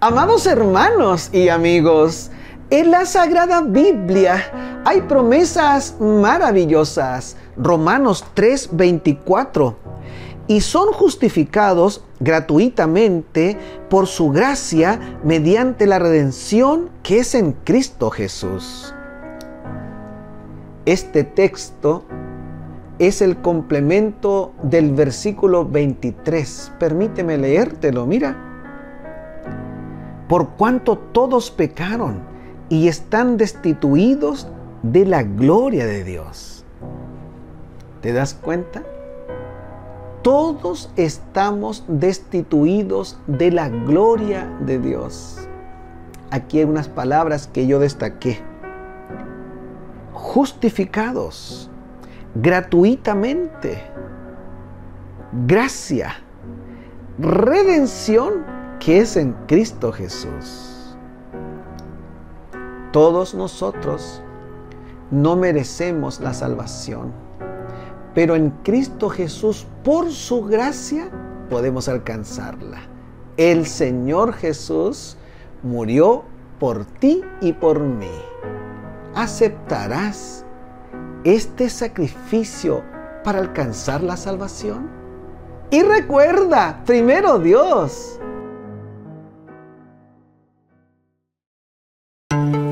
Amados hermanos y amigos, en la Sagrada Biblia hay promesas maravillosas. Romanos 3:24. Y son justificados gratuitamente por su gracia mediante la redención que es en Cristo Jesús. Este texto es el complemento del versículo 23. Permíteme leértelo, mira. Por cuanto todos pecaron y están destituidos de la gloria de Dios. ¿Te das cuenta? Todos estamos destituidos de la gloria de Dios. Aquí hay unas palabras que yo destaqué. Justificados gratuitamente. Gracia, redención que es en Cristo Jesús. Todos nosotros no merecemos la salvación, pero en Cristo Jesús, por su gracia, podemos alcanzarla. El Señor Jesús murió por ti y por mí. ¿Aceptarás este sacrificio para alcanzar la salvación? Y recuerda, primero Dios Thank you.